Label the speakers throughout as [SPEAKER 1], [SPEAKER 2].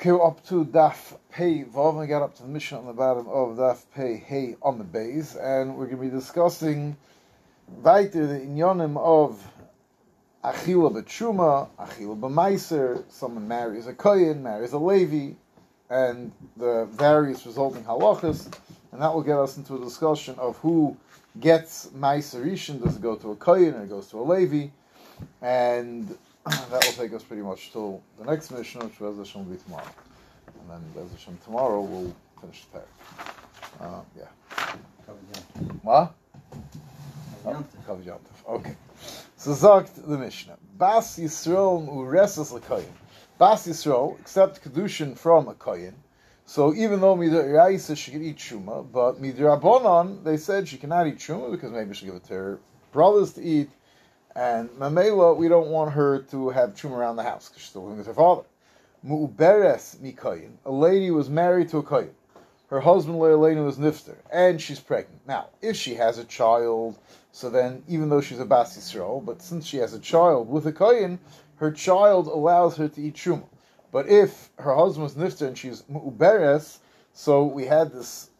[SPEAKER 1] Okay, we're up to Daf Pei Vav, and got up to the mission on the bottom of Daf Pei Hey on the base, and we're going to be discussing weiter the inyanim of Achila B'Tshuma, Achila B'Maiser, someone marries a Kohen, marries a Levi, and the various resulting halachas, and that will get us into a discussion of who gets Maiser Rishon, does it go to a Kohen or it goes to a Levi, and that will take us pretty much till the next mission, which Bez Hashem will be tomorrow. And then Bez Hashem tomorrow we'll finish the pair. Uh, yeah. What? Oh, Kav Yantif. Okay. So sagt the Mishnah. Bas Yisrael uresas l'koyin. Bas Yisrael, accept kedushin from a koyin. So even though Midraisa she can eat shuma, but Midrabanan they said she cannot eat shuma because maybe she give it to her brothers to eat, and Mamela, we don't want her to have chum around the house because she's still living with her father. Mu'beres mikoyin. A lady was married to a koyin. Her husband Leilena was nifter, and she's pregnant. Now, if she has a child, so then even though she's a bas Yisrael, but since she has a child with a koyin, her child allows her to eat shuma. But if her husband was nifter and she's mu'beres, so we had this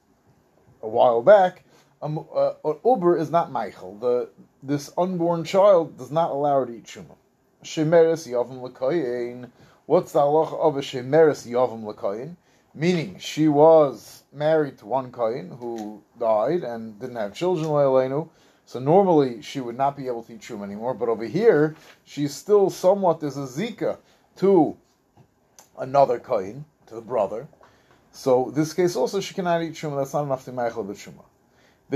[SPEAKER 1] a while back. Um, uh, uber is not Michael. The this unborn child does not allow her to eat shuma. Shemeres yavim l'koyin. What's the halacha of a shemeres yavim l'koyin? Meaning she was married to one koyin who died and didn't have children le'aleinu. So normally she would not be able to eat shuma anymore. But over here, she's still somewhat there's a zika to another koyin, to the brother. So this case also she cannot eat shuma. That's not enough to meichel the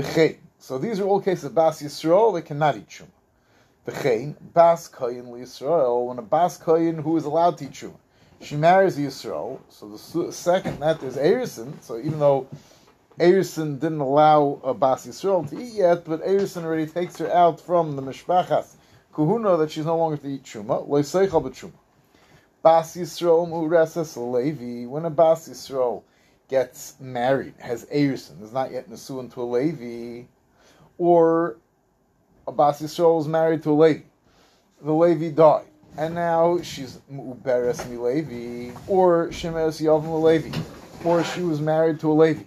[SPEAKER 1] chen. So these are all cases of Bas Yisrael, they cannot eat Shuma. The Chain, Bas Kayin Yisrael, when a Bas Kayin who is allowed to eat Shuma, she marries Yisrael, so the second that is Erison, so even though Erison didn't allow a Bas Yisrael to eat yet, but Erison already takes her out from the Mishpachas Kuhuna that she's no longer to eat Shuma, Loiseichal B'Shuma. Bas Yisrael Muresas Levi, when a Bas Yisrael gets married, has Erison, is not yet Nesuin to a Levi, or a Bas Yisrael is married to a Levi. The Levi died, and now she's Uberes Mi Levi, or Shemes Yavim Levi, or she was married to a Levi,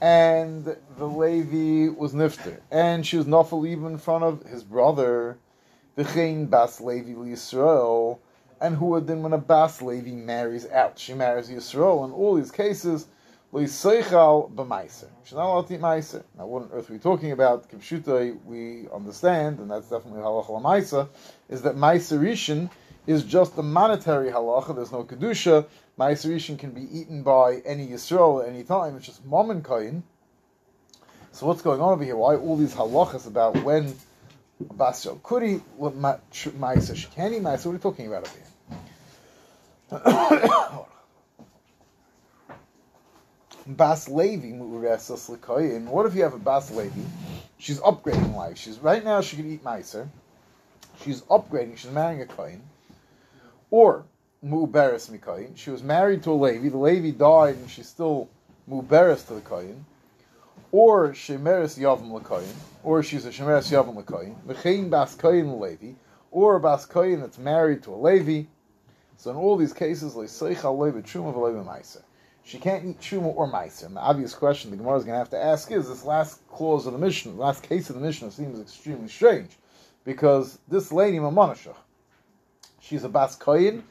[SPEAKER 1] and the Levi was Nifter, and she was Nafal even in front of his brother, the Chain Bas Levi Yisrael, and who then when a Bas Levi marries out, she marries Yisrael. In all these cases, Loiseichal b'maiser. She's not allowed to eat maiser. Now, what on earth are we talking about? Kipshutai, we understand, and that's definitely halacha l'maiser, is that maiser rishon is just a monetary halacha. There's no kedusha. Maiser rishon can be eaten by any yisrael at any time. It's just mom and kain. So what's going on over here? Why all these halachas about when basel could eat maiser? She can't eat maiser. What are we talking about over here? Bas Levi. What if you have a Bas Levi? She's upgrading life. She's right now she can eat Meiser. She's upgrading. She's marrying a Koyin. Or Muberes Mikoyin. She was married to a Levi. The Levi died and she's still Muberes to the Koyin. Or Shemeres Yavim Lekoyin. Or she's a Shemeres Yavim Lekoyin. Mechein Bas Koyin Levi. Or a Bas Koyin that's married to a Levi. So in all these cases, Leiseicha Levi Truma Levi Meiser she can't eat truma or meiser. And the obvious question the Gemara is going to have to ask is this last clause of the the last case of the Mishnah seems extremely strange, because this lady Mamanashah, she's a bas koyin,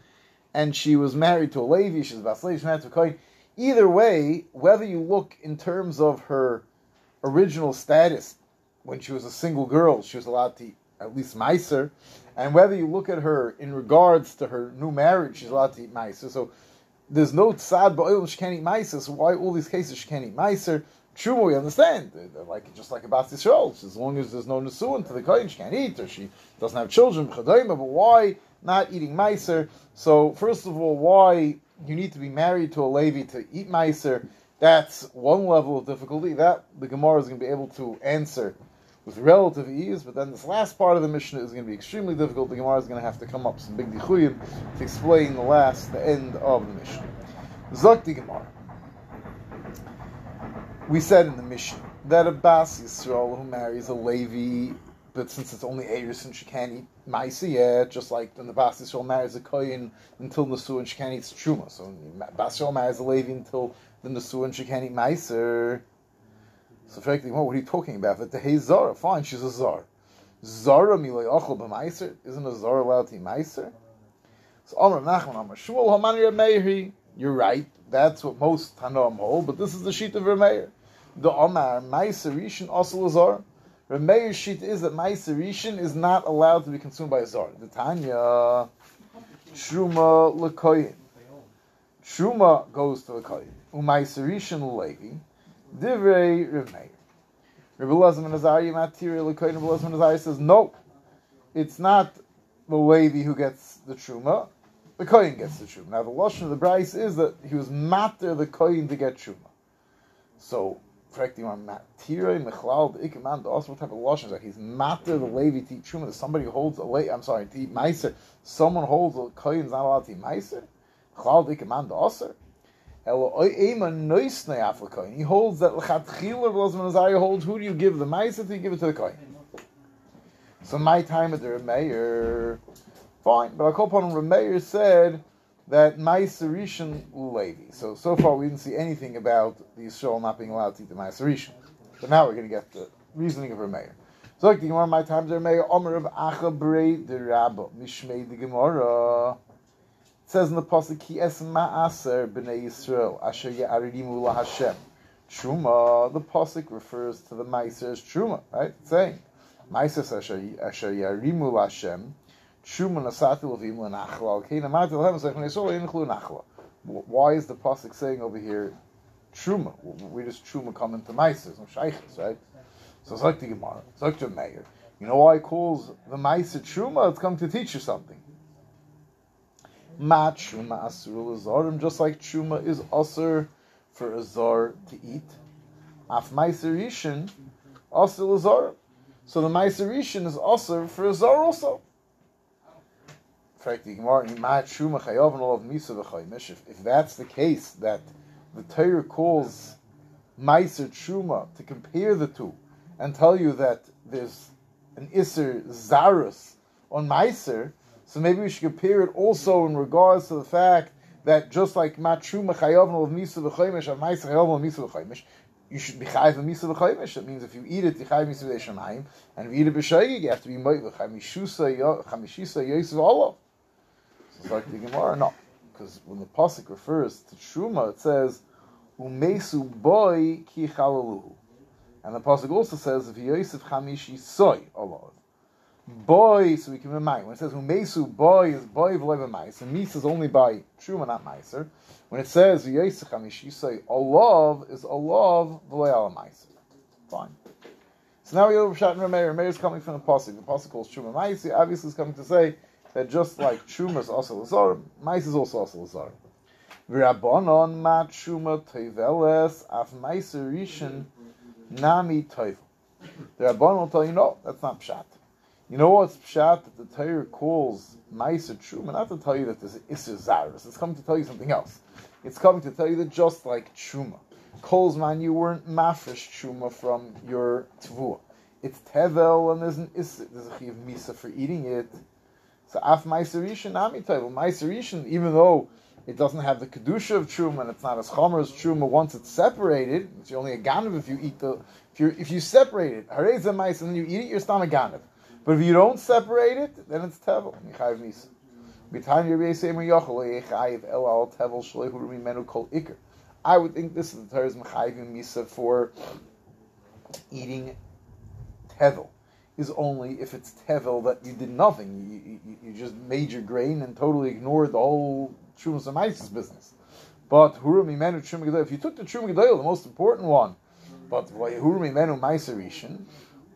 [SPEAKER 1] and she was married to a Levi. She's a bas Levi. She's married to a koyin. Either way, whether you look in terms of her original status when she was a single girl, she was allowed to eat at least meiser, and whether you look at her in regards to her new marriage, she's allowed to eat meiser. So there's no can't eat meiser. So why all these cases she can't eat meiser? True, we understand. They're like just like about Yisrael. As long as there's no nesuin to the kohen, she can't eat, or she doesn't have children. But why not eating meiser? So first of all, why you need to be married to a Levi to eat meiser? That's one level of difficulty. That the Gemara is going to be able to answer with relative ease, but then this last part of the Mishnah is going to be extremely difficult. The Gemara is going to have to come up some big dichuyim to explain the last, the end of the Mishnah. Zakti Gemara. We said in the Mishnah that a Bas Yisrael who marries a Levi but since it's only Eris and she can't eat Maisa yet, just like when the Bas Yisrael marries a Koyin until Nesu and she can't eat Truma. So Bas Yisrael marries a Levi until the Nesu and she can't eat Maiser. So frankly, what are you talking about? That the Hey Zara, fine, she's a Zara. Zara milay ochel b'maiser? Isn't a Zara allowed to eat Maiser? So Amr Nachman Amr Shmuel Hamani Meiri. You're right. That's what most Tanoim hold, but this is the sheet of Rameir. The Omar Maiser Rishon also a Zara. Rameir's sheet is that Maiser Rishon is not allowed to be consumed by a Zara. The Tanya Truma Lekoyin. Truma goes to the Koyin. Umaiser Rishon Levi. Divrei Rameir. Rabbi Lazar Nazari Matiri Lekoyin. Rabbi Lazar Nazari says no. It's not the Levi who gets the Truma the Kohen gets the Truma. Now, the Lashon of the Bryce is that he was matter the Kohen to get Truma. So, correctly, on Matira, Mechlal, the Ikaman, also what type of Lashon is that? He's matter the Levi to eat Truma, that somebody holds a Le, I'm sorry, to eat Meiser, someone holds a Kohen's not allowed to eat Meiser? Mechlal, the Ikaman, the Aser? He holds that Lechatchila Blazman Azariah holds, who do you give the Meiser to? You give it to the Kohen. So my time at the mayor, fine. But Akopon Rameir said that Maiserishan Levi. So so far we didn't see anything about the Yisrael not being allowed to eat the Maiserishan. But now we're going to get the reasoning of Rameir. So like the Gemara, my time the Rameir, Omer of Achabrei the Rabba, Mishmei the Gemara. Says in the pasuk, Ki es ma'aser b'nei Yisrael, asher ya'arimu la Hashem. Truma, the pasuk refers to the Maiser as Truma, right? It's saying, Maiser asher ya'arimu la Hashem, Shuma nasati levim lenachla. Okay, namati lehem zech neisol yinclu nachla. Why is the pasuk saying over here truma? We just truma come into meises, no shaykhs, right? So it's like the Gemara, it's like the Meir. You know why he calls the meiser truma? It's come to teach you something. Ma truma asur lazarim, just like truma is asur for a zar to eat. Af meiser rishon asur lazarim. So the meiser rishon is asur for azor also in fact the mafmaysuma a zar also. If, if that's the case, that the Torah calls Meiser Truma to compare the two and tell you that there's an Isser Zarus on Meiser, so maybe we should compare it also in regards to the fact that just like Matruma Chayavn of Misa Meiser Chayavn of Misa you should be chayiv a misa v'chaymish. That means if you eat it, you chayiv misa v'shamayim, and if you eat it b'shayig, you have to be moed v'chamishusa chamishisa yosef olav. It's like the Gemara, no, because when the pasuk refers to truma, it says umesu boy ki chalaluhu, and the pasuk also says if Yosef chamishi soy olav. Boy, so we can remind when it says umesu boy is boy v'lev ma'is, and mis is only by truma, not meiser. When it says Yosef chamishi soy olav is olav v'lev ma'is. Fine. So now we have Shat and Rameir. Rameir is coming from the pasuk. The pasuk calls truma ma'is. Obviously, is coming to say that just like Truma is also Lazar, Mais is also also Lazar. V'rabonon ma Truma toiveles af Meiser Rishon nami toivel. The Rabbanon will tell you, no, that's not Pshat. You know what's Pshat that the Torah calls Meiser Truma? Not to tell you that there's Isser Zaris. It's coming to tell you something else. It's coming to tell you that just like Truma, calls man, you weren't mafresh Truma from your Tvua. It's Tevel and there's an Isser, there's a Chiv Misa for eating it. So af meiserishin ami toivel. Meiserishin, even though it doesn't have the kedusha of truma and it's not as chomer as truma once it's separated, it's only a ganav if you eat the if you if you separate it, hareza mais and then you eat it, you're still a ganav. But if you don't separate it, then it's tevel. Yichayiv misa. Eh, I would think this is the Torah's mechayivim misa for eating tevel is only if it's tevel that you did nothing. You, you, you just made your grain and totally ignored the whole Trumas and business. But Hurumi Menu Trum if you took the Trum the most important one, but Hurumi Menu Maiserishin,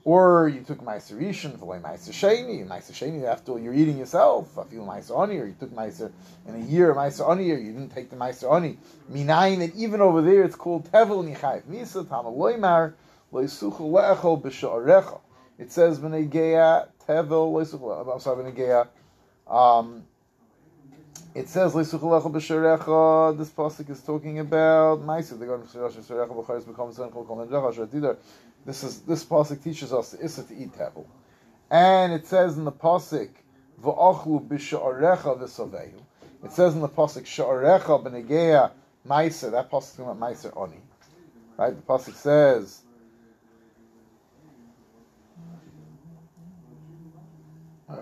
[SPEAKER 1] or you took Maiserishin, V'lei Maiser Sheni, Maiser Sheni, after all, you're eating yourself, I feel Maiser Oni, or you took Maiser in a year, Maiser Oni, or you didn't take the Maiser Oni. Minayin, and even over there it's called Tevel and Yichayv Misa, Tamaloimar, Loisuchel Le'echol B'Sha'arecha it says Benegeya Tevel I'm sorry, Benegeya. Um, it says Leisuchalecha b'sharecha. This pasuk is talking about Ma'aser. They go to b'sharecha b'chayis b'kom zen kol kol This is this pasuk teaches us the issa to eat tevel, And it says in the pasuk, "V'ochlu b'sha'arecha v'sovehu." It says in the pasuk, "Sha'arecha b'negeya meiser." That pasuk is about meiser oni, right? The pasuk says. Uh,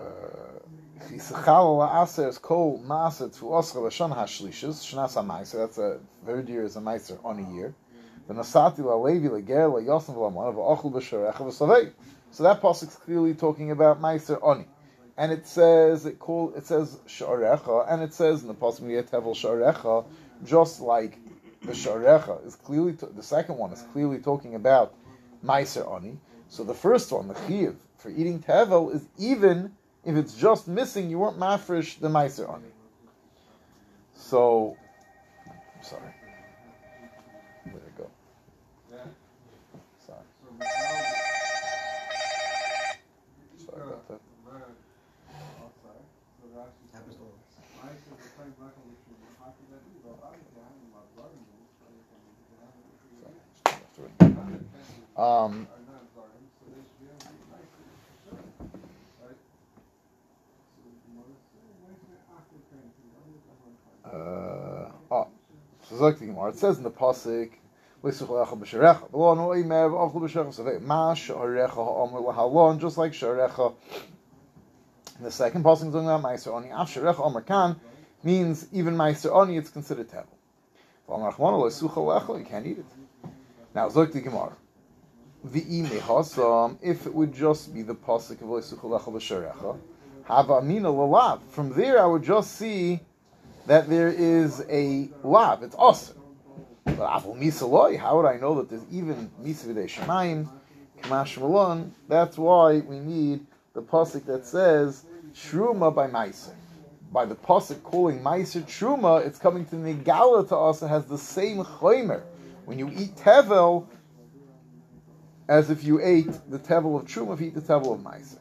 [SPEAKER 1] that's a third year is a meiser on a year. So that pasuk is clearly talking about Meiser Oni. And it says it call it says Sharecha, and it says in the pasuk Tevel Sharecha, just like the Sharecha is clearly to, the second one is clearly talking about Meiser Oni. So the first one, the Chiv, for eating Tevel is even if it's just missing, you weren't mafresh the Meiser Oni. So, I'm sorry. Um, uh, oh, it says in the pasuk, just like Sharecha. The second passing is about Meiser Oni. Af Sharecha Omer Kan means even Meiser Oni, it's considered Tevel. You can't eat it. Now, Zok the Gemara. If it would just be the pasuk of Leisuchalecha B'Sharecha, Hava Amina Lalav. From there, I would just see that there is a lav. It's awesome. But Avol Misa How would I know that there's even Misa V'Dei Shemaim, Kamash Malon? That's why we need the pasuk that says Shruma by Meiser. By the pasuk calling Meiser Truma, it's coming to Nigala to us. It has the same chaymer. When you eat tevel, as if you ate the tevel of Truma, if you eat the tevel of Meiser.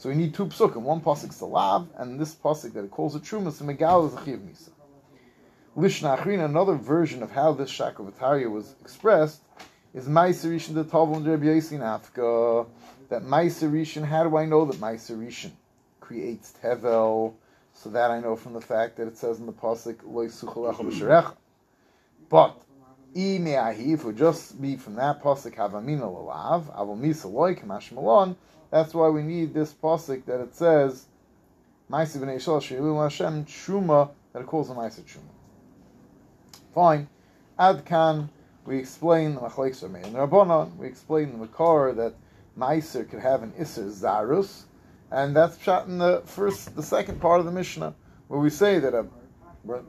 [SPEAKER 1] So we need two psukim. One pasuk salav, and this pasuk that it calls a truma, so megal is a chiv misa. Lishna Achrina, another version of how this Shakavataria was expressed, is Meiser Rishon the Tavon Rabbi Yosin Afka. That Meiser Rishon, how do I know that Meiser Rishon creates Tevel? So that I know from the fact that it says in the pasuk Lo B'Sharecha. But if would just be from that pasuk Havamina Lalav Avol Misa Loy Malon. That's why we need this pasuk that it says Ma'aser B'nei Yisrael Sheilu Hashem Truma that it calls a Ma'aser Truma. Fine. Adkan, we explain the Machlekes and Rabbanon, we explain the Makar that Meiser could have an Isser Zarus, and that's shot in the first, the second part of the Mishnah, where we say that a,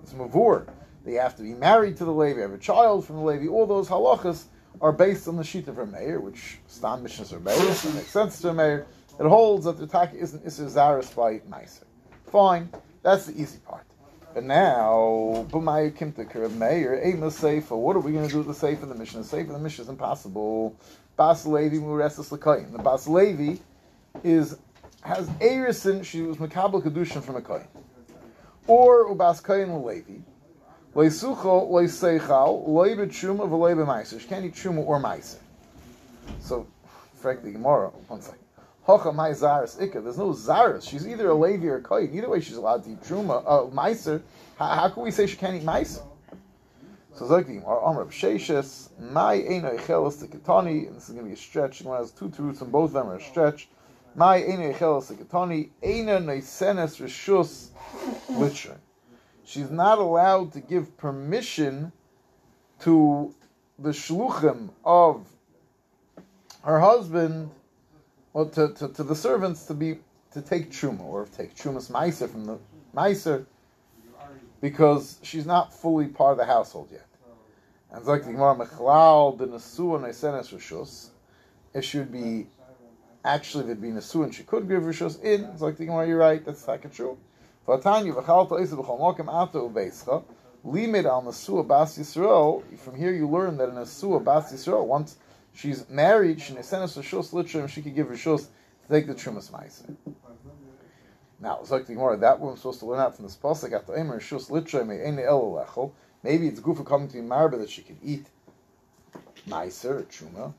[SPEAKER 1] it's Mavur, they have to be married to the Levi, have a child from the Levi, all those halachas are based on the sheet of Rameir, which Stam Mishnahs are based, and makes sense to Rameir. It holds that the Taka isn't Isser Zarus by Meiser. Fine, that's the easy part. But now, B'maya Kimta Meir, Amos Sefer, what are we going to do with the Sefer the Mishnah? The in the Mishnah is impossible. Bas Levi Muresis. The Bas Levi is, has Erison, she was Makabal Kedushin from a Koyin. Or Ubas Koyin Levi. Leisucho, Leiseichal, Leibe Truma, V'leibe Meiser. She can't eat Truma or Meiser. So, frankly, the Gemara, one second. Hocha my zaris ikka. There's no zaris. She's either a Levi or a Kohen. Either way, she's allowed to eat truma. Uh, meiser. How, how, can we say she can't eat meiser? So Zogdim, our Amr Sheshes, my Eino Echelis the Ketani, and this is going to be a stretch. One has two truths, and both of them are a stretch. My Eino Echelis the Ketani, Eina Noisenes Rishus Litcher. She's not allowed to give permission to the shluchim of her husband or to, to, to, the servants to be to take truma or take trumas meiser from the meiser because she's not fully part of the household yet. And like the Gemara Mechlal the Nesua Nesenes Rishus. It should be actually there'd be Nesua and she could give Rishus in. It's like the Gemara, you're right, that's like true. From here you learn that in Nesua Bas Yisrael, once she's married, she nesenes rishus litrim, she could give rishus to take the trumas ma'aser. Now, the Gemara, that we're supposed to learn out from this pasuk. After Eimer rishus litrim me'ene el Maybe it's good for coming to be married that she could eat ma'aser or truma.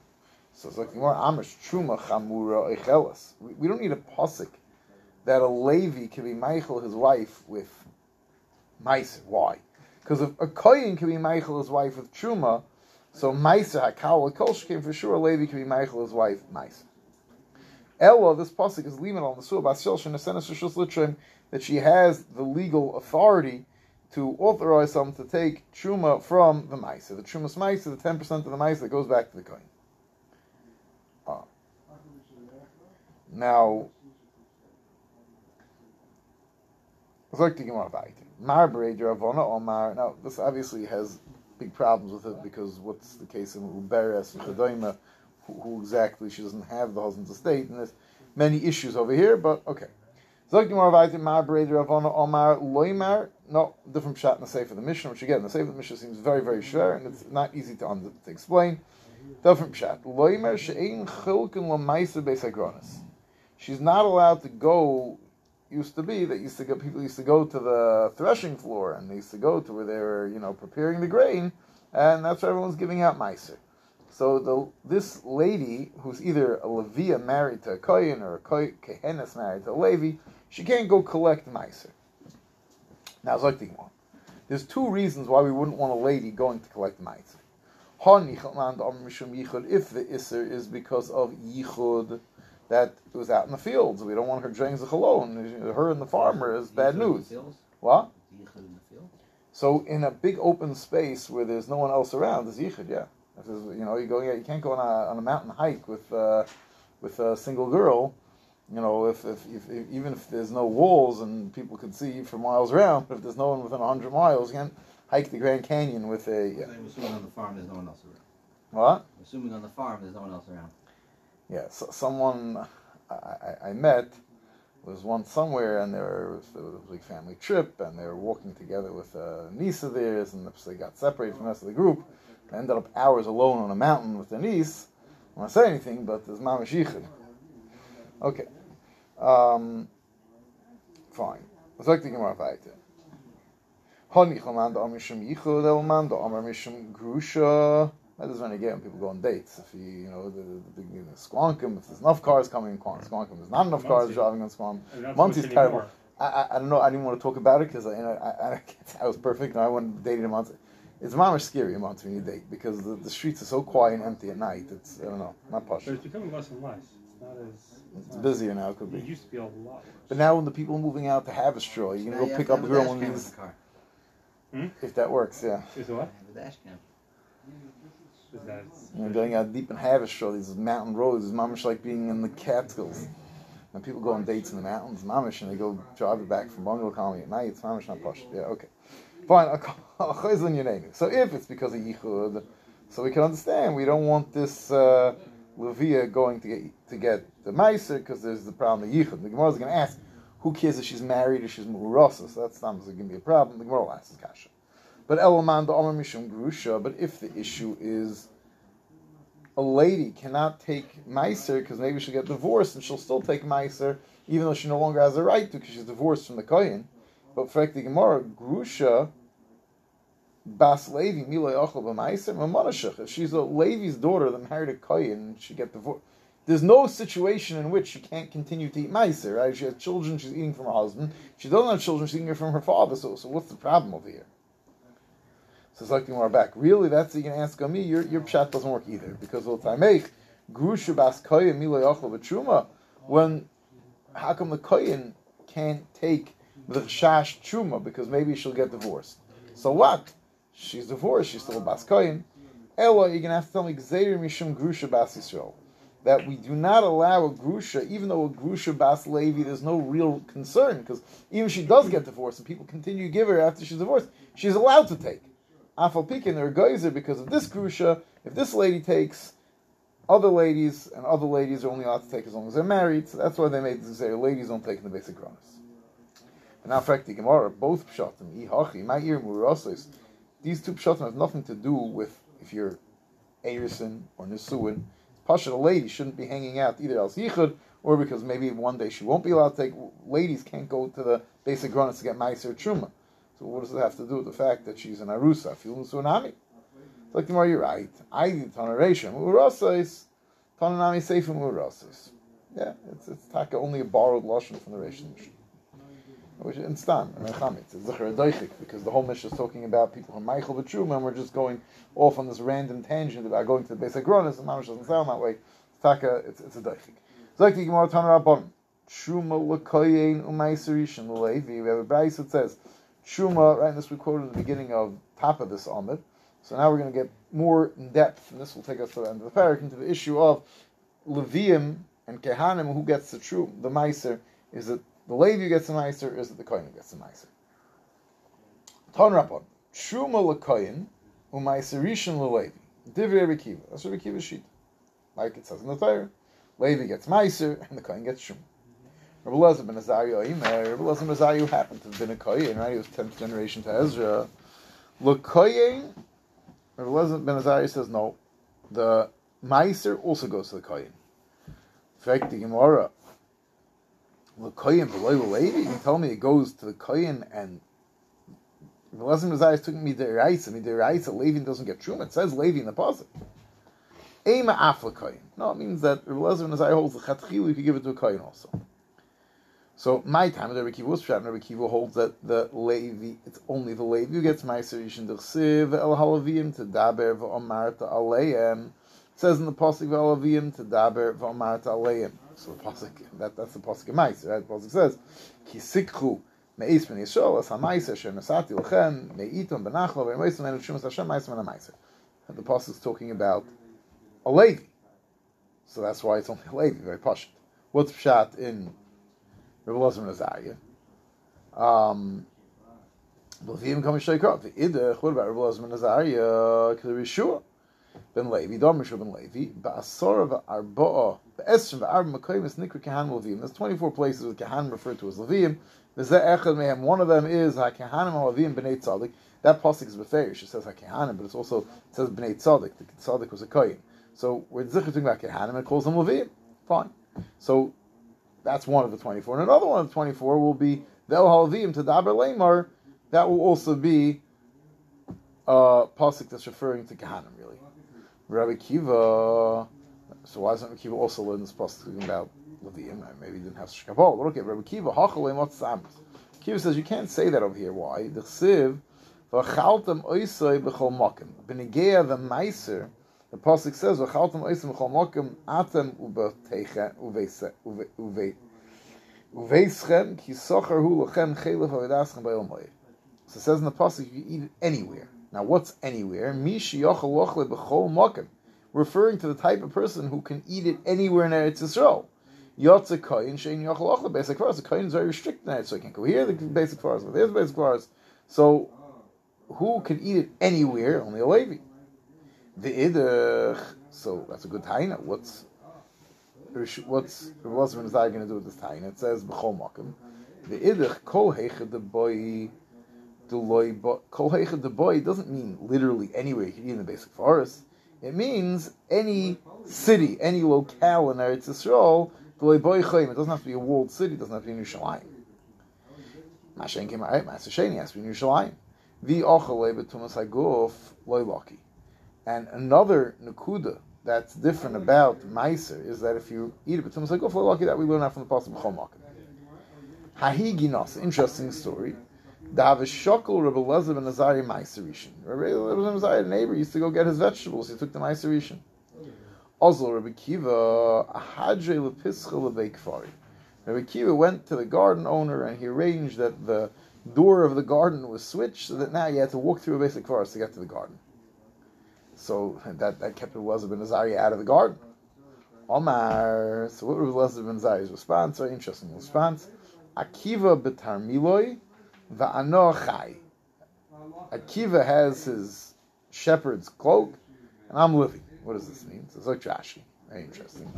[SPEAKER 1] So like more amish truma chamura echelas. We don't need a posik that a Levi can be Michael his wife with Meiser. Why? Because if a Kohen can be Michael his wife with Truma, so Meiser Hakal Kolshkim for sure a Levi can be Michael his wife Meiser. Ella, this pasuk is limit on the surah Basil Litrim that she has the legal authority to authorize someone to take truma from the ma'aser. The truma's ma'aser, the ten percent of the ma'aser that goes back to the kohen. Uh, now, like the Gemara Mar Ravona Omar. Now, this obviously has big problems with it because what's the case in Uberes and? Who, who, exactly she doesn't have the husband's estate, and there's many issues over here. But okay. Zok Gemara Vayit Mar Ravona Omar Loimar. No, different shot in the Sefer of the Mishnah, which again the Sefer of the Mishnah seems very very shver and it's not easy to, to explain. Different shot. Loimer she'ein She's not allowed to go used to be that used to people used to go to the threshing floor and they used to go to where they were, you know, preparing the grain, and that's where everyone's giving out meiser. So the, this lady, who's either a Levia married to a Kohen or a Kehenes married to a Levi, she can't go collect meiser. Now, one. There's two reasons why we wouldn't want a lady going to collect meiser. If the Isser is because of Yichud, that was out in the fields. We don't want her draining the alone. Her and the farmer is bad news. What? So in a big open space where there's no one else around, there's yichud. Yeah, if you know you go, you can't go on a, on a mountain hike with uh, with a single girl. You know, if, if, if, if, even if there's no walls and people can see for miles around, if there's no one within hundred miles, you can't hike the Grand Canyon with a.
[SPEAKER 2] Yeah. I'm assuming on the farm there's no one else around.
[SPEAKER 1] What?
[SPEAKER 2] Assuming on the farm there's no one else around
[SPEAKER 1] yeah, so someone I, I, met was once somewhere, and there was, there was a big family trip, and they were walking together with a niece of theirs, and they got separated from the rest of the group. They ended up hours alone on a mountain with their niece. I to say anything, but there's mamash yichud. Okay, um, fine. Let's look the Gemara mishum grusha. That is when again when people go on dates. If you you know the, the big you know, Squankum, if there's enough cars coming in Squankum, there's not enough cars driving on Squankum. Monty's terrible. I, I, I, don't know. I didn't want to talk about it because I, you know, I, I, I was perfect. And I went dating a month. It's mamish scary a month when you date because the, the streets are so quiet and empty at night. It's I don't know, not posh.
[SPEAKER 3] But it's becoming less and less. It's not as.
[SPEAKER 1] It's, it's busier now. It could be.
[SPEAKER 3] It used to be a lot. Worse.
[SPEAKER 1] But now when the people are moving out to have a straw, you can go pick up a girl one of these. Hmm? If that works, yeah.
[SPEAKER 3] Is what?
[SPEAKER 2] The dash cam.
[SPEAKER 1] You know, going out deep in Havish, these mountain roads, is mamish like being in the Catskills. When people go on dates in the mountains, mamish, and they go drive back from bungalow colony at night, it's mamish not posh. Yeah, okay. Fine. So if it's because of yichud, so we can understand we don't want this uh, Levia going to get to get the meiser because there's the problem of yichud. The Gemara is going to ask, who cares if she's married or she's mu'urasa? So that's not going to be a problem. The Gemara will ask kasha. But Elaman the Omer Mishum Grusha, but if the issue is a lady cannot take Meiser because maybe she'll get divorced and she'll still take Meiser even though she no longer has a right to because she's divorced from the Kohen. But for the Gemara, Grusha, Bas Levi, Milay Ochel B'Meiser. If she's a Levi's daughter that married a Kohen, she get divorced. There's no situation in which she can't continue to eat Meiser, right? She has children, she's eating from her husband. She doesn't have children, she's eating from her father. So, so what's the problem over here? So like more back. Really, that's you can ask on me. Your your pshat doesn't work either because what's I make grusha bas koyin milay ochel When how come the koyin can't take the shash truma because maybe she'll get divorced? So what? She's divorced. She's still a bas koyin. Ella, you're gonna have to tell me gzeir mishum grusha bas Yisrael that we do not allow a grusha, even though a grusha bas levi, there's no real concern because even if she does get divorced and people continue to give her after she's divorced, she's allowed to take. Afal Pikin, they're geyser because of this grusha. If this lady takes, other ladies and other ladies are only allowed to take as long as they're married. So that's why they made this say ladies don't take in the basic gronis. And now, the Gemara, both pshatim, ihachi, ma'ir murasos. These two pshatim have nothing to do with if you're Erison or Nisuin. Pasha, a lady shouldn't be hanging out either else yichud or because maybe one day she won't be allowed to take. Ladies can't go to the basic gronis to get ma'aser truma. So what does it have to do with the fact that she's an arusa? Feel tsunami. It's like tomorrow, you're right. I did toneration. Urasa is Tananami Seifim Urasis. Yeah, it's it's taka only a borrowed lashon from the Rishon. Which in Stan and Chametz, it's Zechar Adoichik, because the whole Mishnah is talking about people from Michael B'Trum, and we're just going off on this random tangent about going to the basic Gronis, and Mamash doesn't sound that way. Taka, it's, it's a Doichik. Zok the Gemara Tanur Rabban. Truma Lakoyen Umaiserishan Levi. We have a Bryce that says, Truma, right, this we quoted in the beginning of top of this Amid. So now we're going to get more in depth, and this will take us to the end of the parak, into the issue of Levium and Kehanim, who gets the true, the Meiser. Is it the Levi gets the Meiser, is it the Kohen gets the Meiser? Ton Rappon. Truma Lakoyen Umaiserishan Levi. Divrei Rekiva. That's Rabbi Kiva's sheet. Like it says in the Torah. Levi gets Meiser, and the Kohen gets Shum. Rabbi Lezer ben Azariah, Rabbi Lezer ben Azariah happened to have been a Kohen, right? He was 10th generation to Ezra. Lekoyen, Rabbi Lezer ben Azariah says no. The Meiser also goes to the Kohen. In fact, the Gemara, Lekoyen below Levi, you tell me it goes to the Kohen and Rabbi Lezer ben is talking me the Reisa, me the Reisa, Levi doesn't get Truma. It says Levi in the Pasuk. Ema Aflakoyin. No, it means that Rabbi Lezer ben Azariah holds the Chatchilu, you could give it to a Kohen also. So my time, the Rabbi Kiva was Rabbi Kiva holds that the Levi, it's only the Levi who gets Meiser Yishin D'chsiv El Halavim to Daber V'Omar Aleim. It says in the Pasuk V'Alavim to Daber V'Omar Aleim. So the Pasuk, that, that's the Pasuk of Meiser, right? The Pasuk says, Ki Sikhu Me'is Ben Yisrael Es HaMeiser Sher Nasati Lechem Me'itom Benachlo Ve'Moisim Enu Shumas Hashem Meiser Ben. And the Pasuk is talking about a Levi. So that's why it's only a Levi, very posh. What's Pshat in Rabbi Lazar Nazariah. Um, what about Rabbi Lazar Nazariah? Rishua. Ben Levi, Dom Rishua Ben Levi. Ba'asor of Arba'a. Ba'esrim Ba'arba Makoyim is Nikra Kahan Levim. There's 24 places with Kahan referred to as Levim. V'zeh Echad Mehem. One of them is HaKahanim Levim B'nei Tzadik. That pasuk is beferish. It says HaKahanim, but it's also, it says B'nei Tzadik. The Tzadik was a Koyin. So we're talking about Kahanim, it calls them Levim. Fine. So that's one of the 24. And another one of the 24 will be the El Halavim to Daber Lamar. That will also be a pasuk that's referring to Kahanim, really. Rabbi Kiva. So why doesn't Rabbi Kiva also learn this pasuk about Levim? Maybe he didn't have such Kabbalah. But okay, Rabbi Kiva, Hachalem Sams. Kiva says you can't say that over here. Why? The Chsiv, V'chaltem oisoi b'chol mokim. B'negeya the meiser, the pasuk says, "V'chaltem oisim b'chol mokim atem ubetecha uve uveschem ki socher hu lachem chelef avidaschem b'yom So it says in the pasuk, you can eat it anywhere. Now, what's anywhere? Mishi yochel lochle b'chol mokim, referring to the type of person who can eat it anywhere in Eretz Yisrael. Yotze koyin shein yochel lochle basic forest. The koyin is very strict in so you can't go here the basic forest, but there's the basic forest. So, who can eat it anywhere? Only a Levi. The idach. So that's a good taina. What's what's what's Nazar going to do with this taina? It says b'chol. The idach kol heicha the boy. Kol heicha the boy doesn't mean literally anywhere you can in the basic forest. It means any city, any locale in Eretz Yisrael. It doesn't have to be a walled city. It doesn't have to be Yerushalayim. Mashen came eh, out. Master Sheni has to be Yerushalayim. The ochale betumas haguf loylaki. And another nakuda that's different about meiser is that if you eat it betumas haguf loylaki, that we learn out from the pasuk b'chol Hahiginos, interesting story. Dav shokol Rabbi Lezer ben Azari meiserishin. Rabbi Lezer ben Azari, neighbor, used to go get his vegetables. He took the meiserishin. Also, Rabbi Kiva, ahadre lepischa lebeikfari. Rabbi Kiva went to the garden owner and he arranged that the door of the garden was switched so that now you had to walk through a basic forest to get to the garden. So that, that kept Elazar ben Azari out of the garden. Omar. So what was Elazar ben Azari's response? Very interesting response. Akiva betarmiloi va'ano chai. Akiva has his shepherd's cloak, and I'm living. What does this mean? It's like Rashi. Very interesting.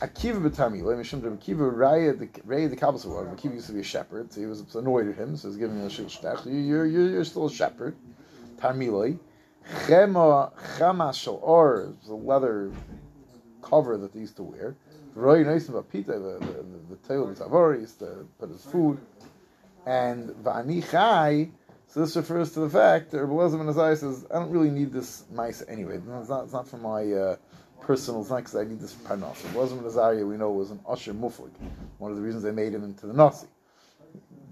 [SPEAKER 1] Akiva b'tarmila, Mishum Akiva Raya the Raya the Kabbal Savar. Akiva used to be a shepherd, so he was annoyed at him, so he's giving him a shtach. You're, you're, you're still a shepherd. Tarmiloi. Chema chama or the leather cover that they used to wear. Roy Noisim Bapita, the the the tail of he used to put his food. And Va'ani Chai, so this refers to the fact that Lezer ben Azai says, I don't really need this mice anyway. It's not, it's not for my uh, personal. It's not because I need this for parnas. It wasn't Nazaria. We know was an usher muflik. One of the reasons they made him into the Nazi.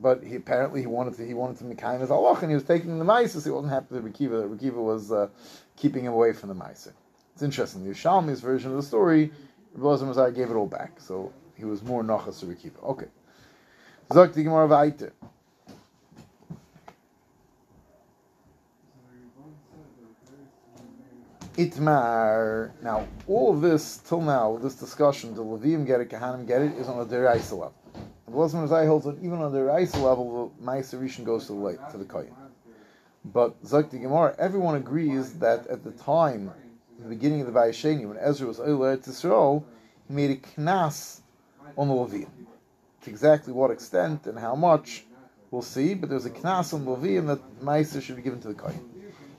[SPEAKER 1] But he apparently he wanted to he wanted to make his Allah and he was taking the mice. He wasn't happy that Rekiva. Rekiva was uh, keeping him away from the mice. It's interesting. The Yushalmi's version of the story, Rebbe Mazar gave it all back. So he was more nachas to Rekiva. Okay. Zok the Gemara weiter. Itmar. Now, all of this till now, this discussion, the Levim get it, Kahanim get it, is on a deraisa level. The Blossom Zai holds that even on the deraisa level, the Ma'aser Rishon goes to the light, to the. But the Gemara, everyone agrees that at the time, the beginning of the Vayesheni, when Ezra was Eiler to Yisrael, he made a knas on the Levim. To exactly what extent and how much, we'll see, but there's a knas on the Levim that Ma'aser should be given to the Kohen.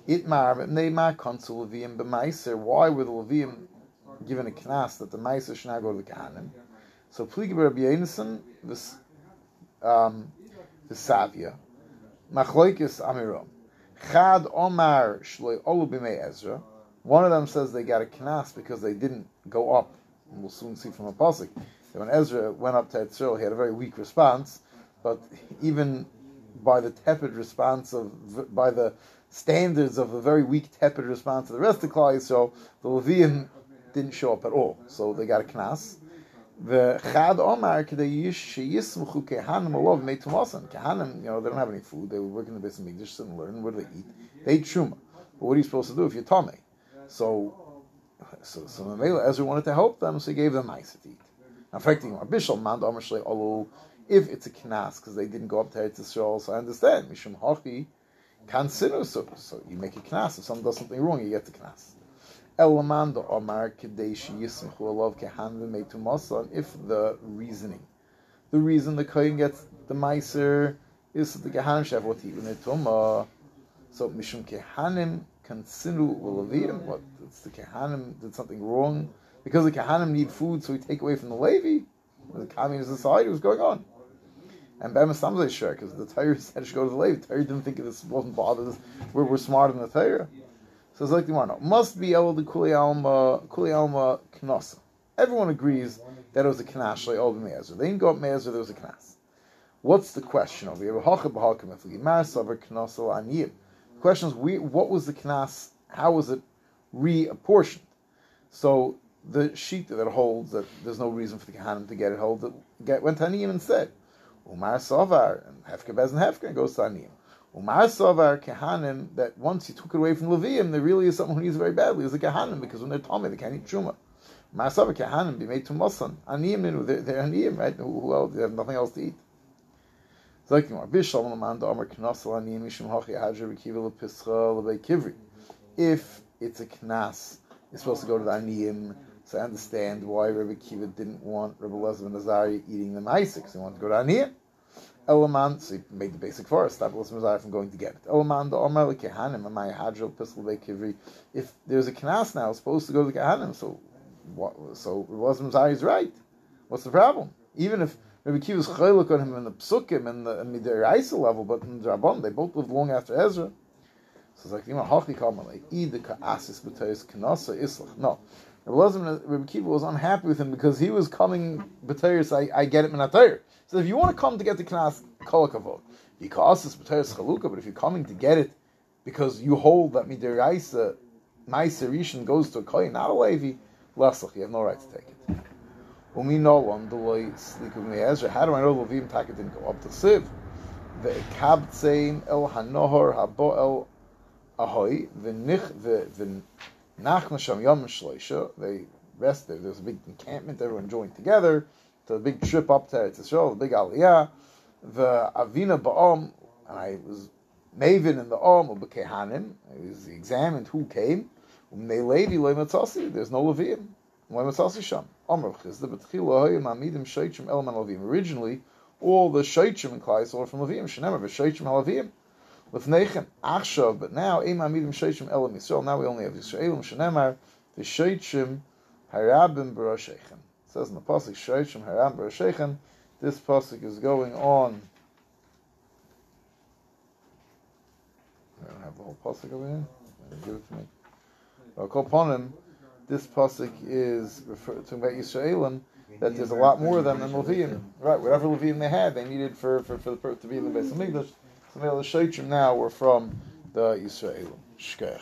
[SPEAKER 1] Itmar Neymar Konsul Levim b'Maiser. Why were the Levim given a knas that the Maiser should now go to the Kahanim? So Pliga Rabbi Yonason this um Savia Machloikis Amirom Chad Omar Shloi Olu Ezra. One of them says they got a knas because they didn't go up. And we'll soon see from a pasuk that when Ezra went up to Etzril, he had a very weak response. But even by the tepid response of by the standards of a very weak, tepid response to the rest of the Klal so the Levium didn't show up at all. So they got a knas. The Chad Omar Yismuchu Kehanim Alov Meitumasan. Kehanim, you know, they don't have any food. They working in the base of English and learn. What do they eat? They eat truma. But what are you supposed to do if you're tummy? So, so, so Mamela Ezra wanted to help them, so he gave them ice to eat. Affecting Bishal Mand Omar Shlei Olu, if it's a knas because they didn't go up to Eretz Yisrael, so I understand. Mishum Hachi can sinu, so, so you make a knas. If someone does something wrong, you get the knas. Elamando Omar Kadeshi Yismchu Alav Kehan V'Meitu Masan. If the reasoning, the reason the kohen gets the meiser is the eat when they're So Mishum Kehanim Kansinu Ulavim. What? It's the Kehanim did something wrong because the Kehanim need food, so we take away from the Levi. The communist society was going on. And Bama Samzai sure, because the Torah said should go to the Levi. The Torah didn't think this wasn't bothered. We're, we're smart in the Torah. So it's like the one. Must be able to kuli alma kuli alma knasa. Everyone agrees that it was a knas like over me'ezer. They didn't go up me'ezer. There was a knas. What's the question over here? Er the question is, we, what was the knas? How was it reapportioned? So the sheet that holds that there's no reason for the kahanim to get it hold that get, went to Aniyim instead. Umar Savar and Hefka Bez and Hefka goes to Aniyim. Umar Savar Kehanim that once you took it away from Levium, there really is someone who needs very badly is a Kehanim because when they're Tommy they can't eat Truma. Umar Savar Kehanim be made to Mosan. Aniyim, they're, they're Aniyim, right? Who, who else? They have nothing else to eat. Aniyim. If it's a knas, it's supposed to go to the Aniyim. So I understand why Rabbi Kiva didn't want Rabbi Lezer and Azari eating them Isaacs. He wanted to go down here. Elaman, so he made the basic for us, stop Lezer and from going to get it. Elaman, the Omer, the Kehanim, Amai Hadril, Piscal Kivri. If there's a Knas now, supposed to go to the Kehanim, so what, so Rabbi Lezer and Azari is right. What's the problem? Even if Rabbi Kiva's chaylik on him in the Psukim and the, in the Isa level, but in the Rabban, they both lived long after Ezra. So it's like, you know, Hachi Kamalei, Ida Ka'asis B'Teis Kanasa Islach. No. Rabbi Kiva was unhappy with him because he was coming b'tayr. So I, I get it minatayr. So if you want to come to get the knas kolakavod, because it's b'tayr chaluka. But if you're coming to get it because you hold that midiraisa my rishon goes to a kohen, not a levi, lasach, you have no right to take it. Umi no on the way sleek with Ezra. How do I know Levim Taka didn't go up to Siv? The kabtzein el hanohor habo el ahoy the nich the Yom Shloisha, they rested. There was a big encampment, everyone joined together. To a big trip up to Eretz Yisrael, the big Aliyah. The Avina Ba'om, and I was Maven in the Om of Bekehanim. I was examined who came. Umnei Levi Loimatzasi, there's no Leviim. Loimatzasi Sham. Omer Chizda, but Chilahoyim Amidim Shaichim Elman Leviim. Originally, all the Shaichim in Klai were from Leviim. Shenemar, Shaichim Halavim. Lefneichen Achshav, but now Eim Amidim Sheichim Elam Yisrael. Now we only have Yisraelim Shenemar the Sheichim Harabim Barashechem. It says in the pasuk Sheichim Harabim Barashechem. This pasuk is going on. I don't have the whole pasuk over here. Give it to me. Him. this pasuk is refer- talking about Yisraelim, that there's a lot more of them than Levium. Right, whatever Levium they had, they needed for for, for the to be in the base of English. The Shoitrim now were from the Yisraelim. Shkech.